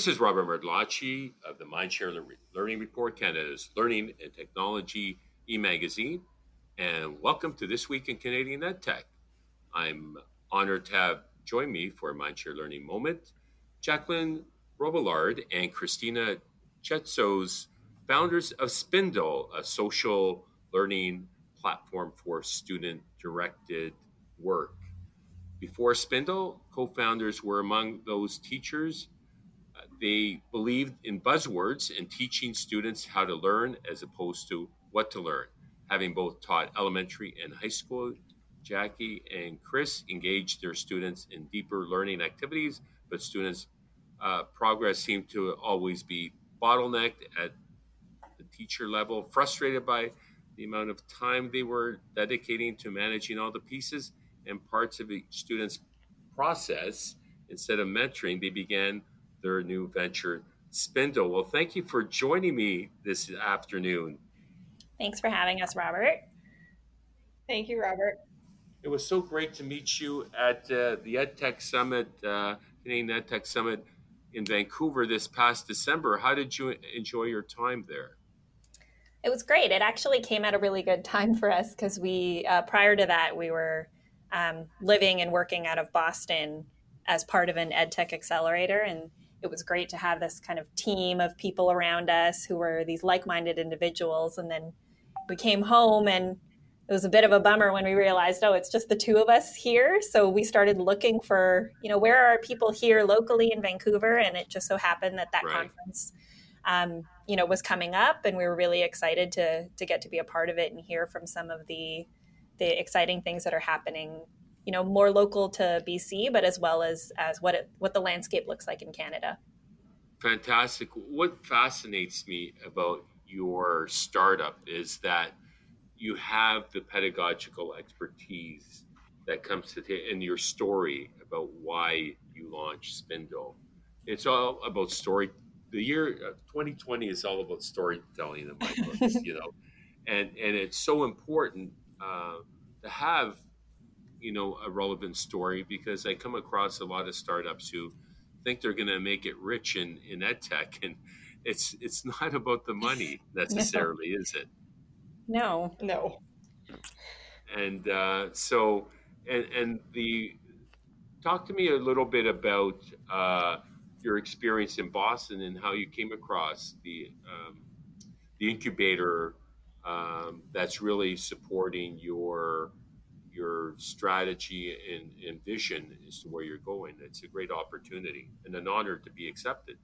This is Robert Martellacci of the Mindshare Learning Report, Canada's Learning and Technology e-magazine, and welcome to This Week in Canadian EdTech. I'm honored to have join me for a Mindshare Learning Moment, Jacqueline Robillard and Christina Chetsos, founders of Spindle, a social learning platform for student-directed work. Before Spindle, co-founders were among those teachers they believed in buzzwords and teaching students how to learn as opposed to what to learn. Having both taught elementary and high school, Jackie and Chris engaged their students in deeper learning activities, but students' uh, progress seemed to always be bottlenecked at the teacher level, frustrated by the amount of time they were dedicating to managing all the pieces and parts of each student's process. Instead of mentoring, they began their new venture, Spindle. Well, thank you for joining me this afternoon. Thanks for having us, Robert. Thank you, Robert. It was so great to meet you at uh, the EdTech Summit, uh, Canadian EdTech Summit in Vancouver this past December. How did you enjoy your time there? It was great. It actually came at a really good time for us because we, uh, prior to that, we were um, living and working out of Boston as part of an EdTech accelerator. And it was great to have this kind of team of people around us who were these like-minded individuals. And then we came home and it was a bit of a bummer when we realized oh it's just the two of us here. So we started looking for you know where are people here locally in vancouver? And it just so happened that that right. conference um, you know was coming up and we were really excited to to get to be a part of it and hear from some of the the exciting things that are happening you know more local to BC, but as well as as what it, what the landscape looks like in Canada. Fantastic. What fascinates me about your startup is that you have the pedagogical expertise that comes to t- in your story about why you launched Spindle. It's all about story. The year uh, 2020 is all about storytelling in my books, you know, and and it's so important uh, to have you know a relevant story because I come across a lot of startups who think they're going to make it rich in in ed tech, and it's it's not about the money necessarily, no. is it? No, no. And uh, so, and and the talk to me a little bit about uh, your experience in Boston and how you came across the um, the incubator um, that's really supporting your your strategy and, and vision as to where you're going. It's a great opportunity and an honor to be accepted.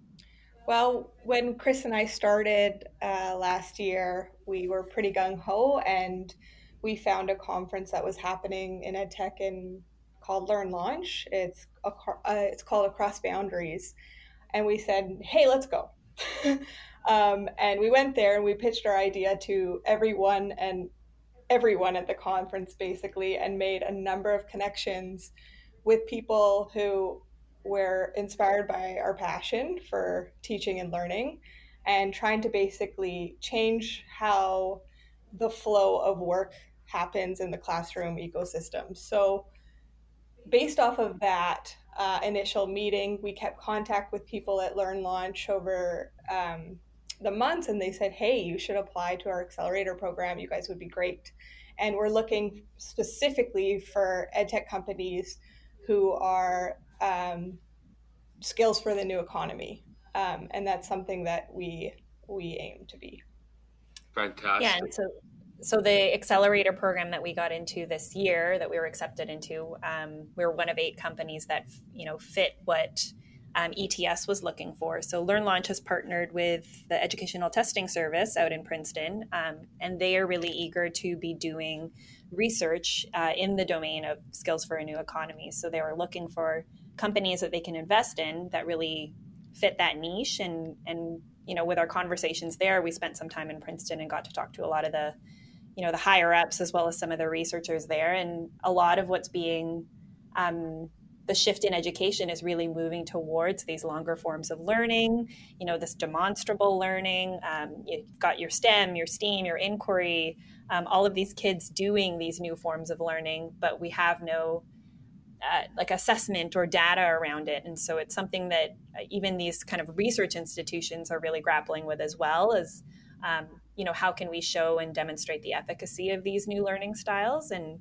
Well, when Chris and I started uh, last year, we were pretty gung ho, and we found a conference that was happening in EdTech in called Learn Launch. It's a, uh, it's called Across Boundaries, and we said, "Hey, let's go." um, and we went there and we pitched our idea to everyone, and everyone at the conference basically and made a number of connections with people who were inspired by our passion for teaching and learning and trying to basically change how the flow of work happens in the classroom ecosystem. So, based off of that uh, initial meeting, we kept contact with people at Learn Launch over um, the months and they said, hey, you should apply to our accelerator program. You guys would be great. And we're looking specifically for edtech companies who are um, skills for the new economy. Um, and that's something that we we aim to be. Fantastic. Yeah, and so so the accelerator program that we got into this year that we were accepted into, um, we are one of eight companies that you know fit what um, ETS was looking for. So Learn Launch has partnered with the Educational Testing Service out in Princeton, um, and they are really eager to be doing research uh, in the domain of skills for a new economy. So they were looking for companies that they can invest in that really fit that niche. And and you know, with our conversations there, we spent some time in Princeton and got to talk to a lot of the you know the higher ups as well as some of the researchers there, and a lot of what's being um, the shift in education is really moving towards these longer forms of learning, you know, this demonstrable learning. Um, you've got your STEM, your STEAM, your inquiry, um, all of these kids doing these new forms of learning, but we have no uh, like assessment or data around it. And so it's something that uh, even these kind of research institutions are really grappling with as well as, um, you know, how can we show and demonstrate the efficacy of these new learning styles? And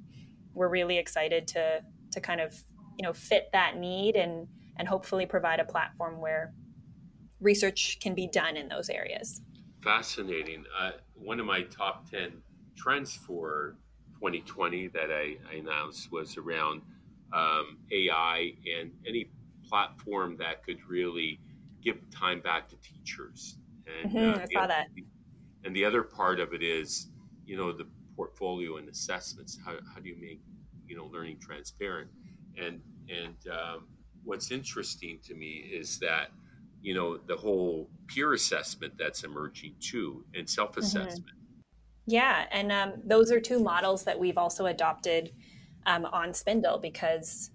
we're really excited to, to kind of, you know, fit that need and, and hopefully provide a platform where research can be done in those areas. Fascinating. Uh, one of my top 10 trends for 2020 that I, I announced was around um, AI and any platform that could really give time back to teachers. And mm-hmm, uh, I saw that. And the other part of it is, you know, the portfolio and assessments. How, how do you make, you know, learning transparent? And and um, what's interesting to me is that, you know, the whole peer assessment that's emerging too, and self-assessment. Mm-hmm. Yeah, and um, those are two models that we've also adopted um, on Spindle because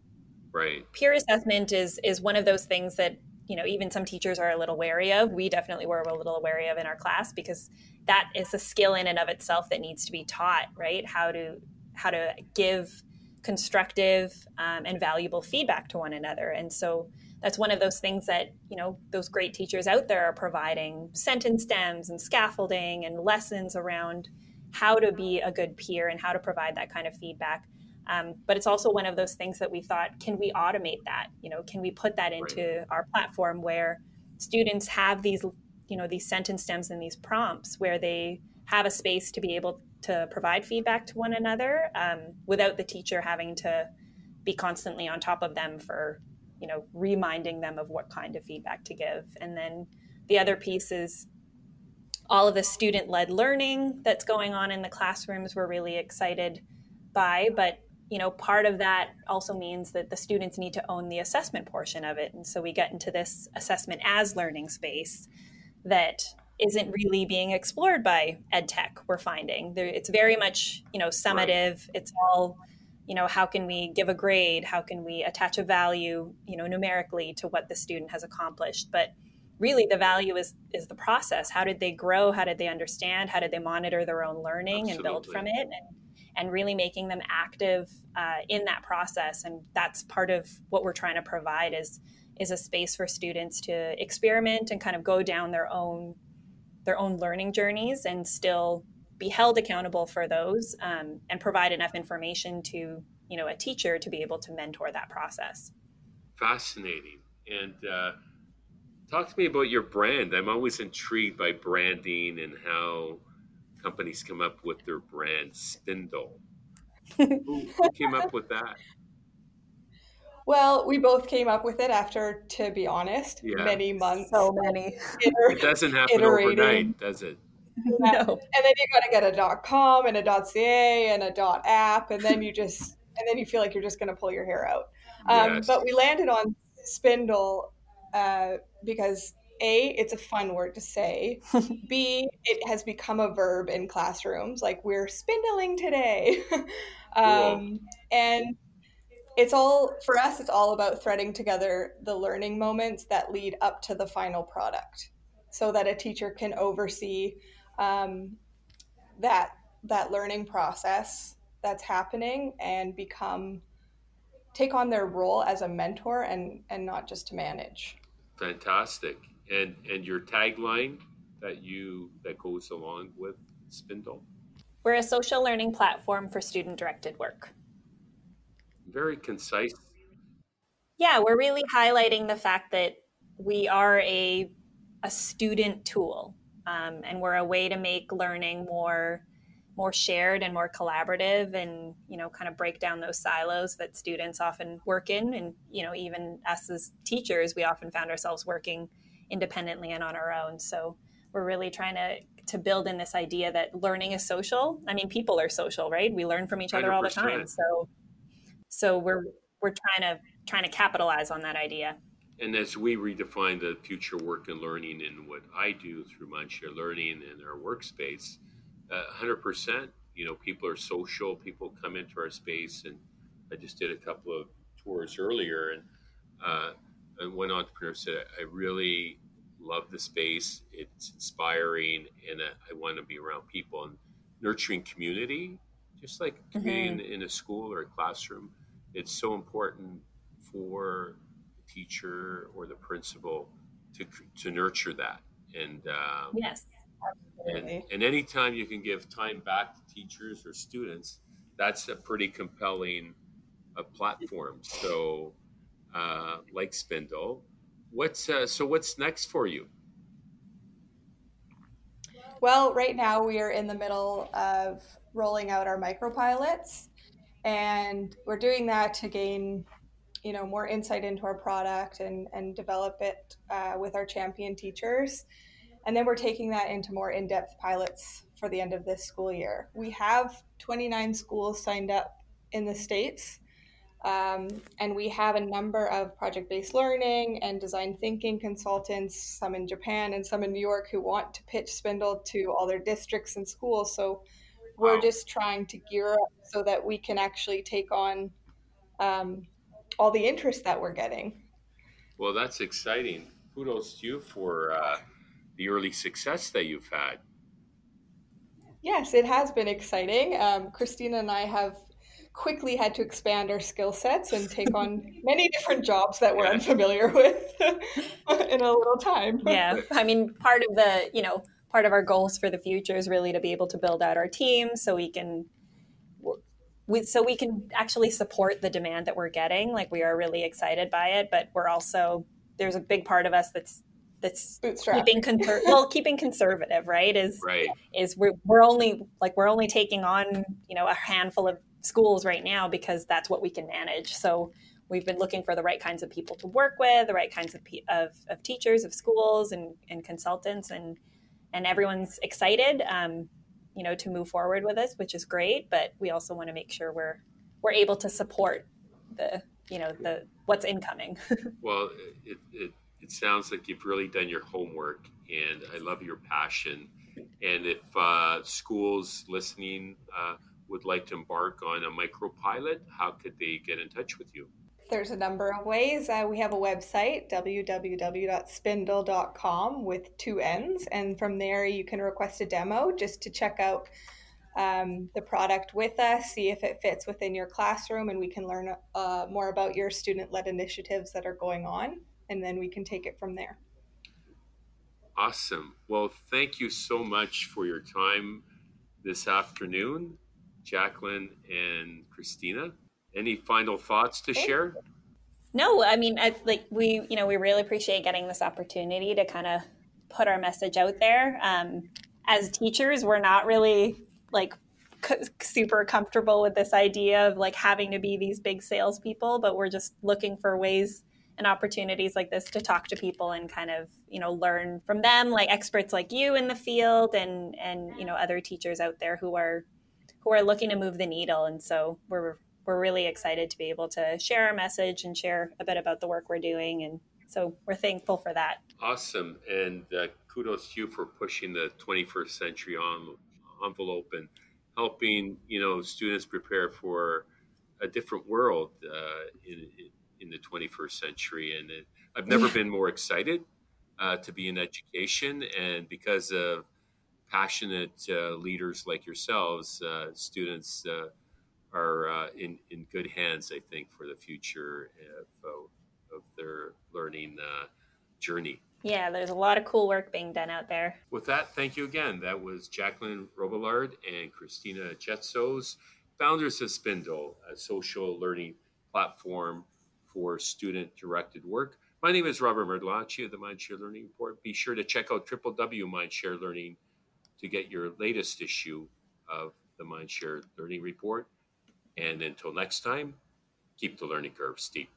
right. peer assessment is is one of those things that you know even some teachers are a little wary of. We definitely were a little wary of in our class because that is a skill in and of itself that needs to be taught. Right? How to how to give constructive um, and valuable feedback to one another, and so that's one of those things that you know those great teachers out there are providing sentence stems and scaffolding and lessons around how to be a good peer and how to provide that kind of feedback um, but it's also one of those things that we thought, can we automate that? You know, can we put that into right. our platform where students have these, you know, these sentence stems and these prompts where they have a space to be able to provide feedback to one another um, without the teacher having to be constantly on top of them for, you know, reminding them of what kind of feedback to give. And then the other piece is all of the student led learning that's going on in the classrooms. We're really excited by, but you know, part of that also means that the students need to own the assessment portion of it. And so we get into this assessment as learning space that isn't really being explored by ed tech we're finding. There, it's very much you know summative. Right. it's all you know how can we give a grade? How can we attach a value you know numerically to what the student has accomplished? But really the value is is the process. How did they grow? How did they understand? How did they monitor their own learning Absolutely. and build from it? And and really making them active uh, in that process. And that's part of what we're trying to provide is is a space for students to experiment and kind of go down their own their own learning journeys and still be held accountable for those um, and provide enough information to you know a teacher to be able to mentor that process fascinating and uh, talk to me about your brand i'm always intrigued by branding and how companies come up with their brand Spindle. who, who came up with that? Well, we both came up with it after, to be honest, yeah. many months. So many. Iter- it doesn't happen iterating. overnight, does it? No. And then you got to get a dot com and a dot ca and a dot app, and then you just and then you feel like you're just going to pull your hair out. Um, yes. But we landed on Spindle uh, because a, it's a fun word to say. B, it has become a verb in classrooms, like we're spindling today. um, and it's all, for us, it's all about threading together the learning moments that lead up to the final product so that a teacher can oversee um, that, that learning process that's happening and become take on their role as a mentor and and not just to manage fantastic and and your tagline that you that goes along with Spindle. We're a social learning platform for student directed work. Very concise. Yeah, we're really highlighting the fact that we are a a student tool, um, and we're a way to make learning more more shared and more collaborative and you know kind of break down those silos that students often work in and you know even us as teachers we often found ourselves working independently and on our own. So we're really trying to to build in this idea that learning is social. I mean, people are social, right? We learn from each other 100%. all the time. So so we're we're trying to trying to capitalize on that idea. And as we redefine the future work and learning and what I do through Mindshare Learning and our workspace, uh, 100%, you know, people are social, people come into our space. And I just did a couple of tours earlier and uh, and one entrepreneur said, I really love the space. It's inspiring, and I, I want to be around people and nurturing community, just like mm-hmm. being in a school or a classroom. it's so important for the teacher or the principal to, to nurture that. And um, yes, and, and anytime you can give time back to teachers or students, that's a pretty compelling uh, platform. So, uh, like Spindle, what's uh, so what's next for you? Well, right now we are in the middle of rolling out our micropilots, and we're doing that to gain, you know, more insight into our product and and develop it uh, with our champion teachers, and then we're taking that into more in-depth pilots for the end of this school year. We have 29 schools signed up in the states um, and we have a number of project based learning and design thinking consultants, some in Japan and some in New York, who want to pitch Spindle to all their districts and schools. So we're wow. just trying to gear up so that we can actually take on um, all the interest that we're getting. Well, that's exciting. Kudos to you for uh, the early success that you've had. Yes, it has been exciting. Um, Christina and I have quickly had to expand our skill sets and take on many different jobs that we're unfamiliar with in a little time. Yeah. I mean, part of the, you know, part of our goals for the future is really to be able to build out our team so we can we, so we can actually support the demand that we're getting like we are really excited by it but we're also there's a big part of us that's that's Bootstrap. keeping conser- well keeping conservative right is right. is we're, we're only like we're only taking on you know a handful of schools right now because that's what we can manage. So we've been looking for the right kinds of people to work with, the right kinds of, of, of teachers, of schools, and, and consultants, and and everyone's excited, um, you know, to move forward with this, which is great. But we also want to make sure we're we're able to support the you know the what's incoming. well, it, it it sounds like you've really done your homework, and I love your passion. And if uh, schools listening. Uh, would like to embark on a micropilot, how could they get in touch with you? There's a number of ways. Uh, we have a website, www.spindle.com with two N's. And from there, you can request a demo just to check out um, the product with us, see if it fits within your classroom, and we can learn uh, more about your student led initiatives that are going on. And then we can take it from there. Awesome. Well, thank you so much for your time this afternoon. Jacqueline and Christina. Any final thoughts to share? No, I mean, I, like we, you know, we really appreciate getting this opportunity to kind of put our message out there. Um, as teachers, we're not really like c- super comfortable with this idea of like having to be these big salespeople, but we're just looking for ways and opportunities like this to talk to people and kind of you know learn from them like experts like you in the field and and you know other teachers out there who are who are looking to move the needle. And so we're we're really excited to be able to share our message and share a bit about the work we're doing. And so we're thankful for that. Awesome. And uh, kudos to you for pushing the 21st century on, envelope and helping, you know, students prepare for a different world uh, in, in the 21st century. And it, I've never been more excited uh, to be in education. And because of passionate uh, leaders like yourselves, uh, students uh, are uh, in, in good hands, I think, for the future of, uh, of their learning journey. Yeah, there's a lot of cool work being done out there. With that, thank you again. That was Jacqueline Robillard and Christina Jetsos, founders of Spindle, a social learning platform for student directed work. My name is Robert Martellacci of the Mindshare Learning Report. Be sure to check out www.mindsharelearning.com to get your latest issue of the Mindshare Learning Report. And until next time, keep the learning curve steep.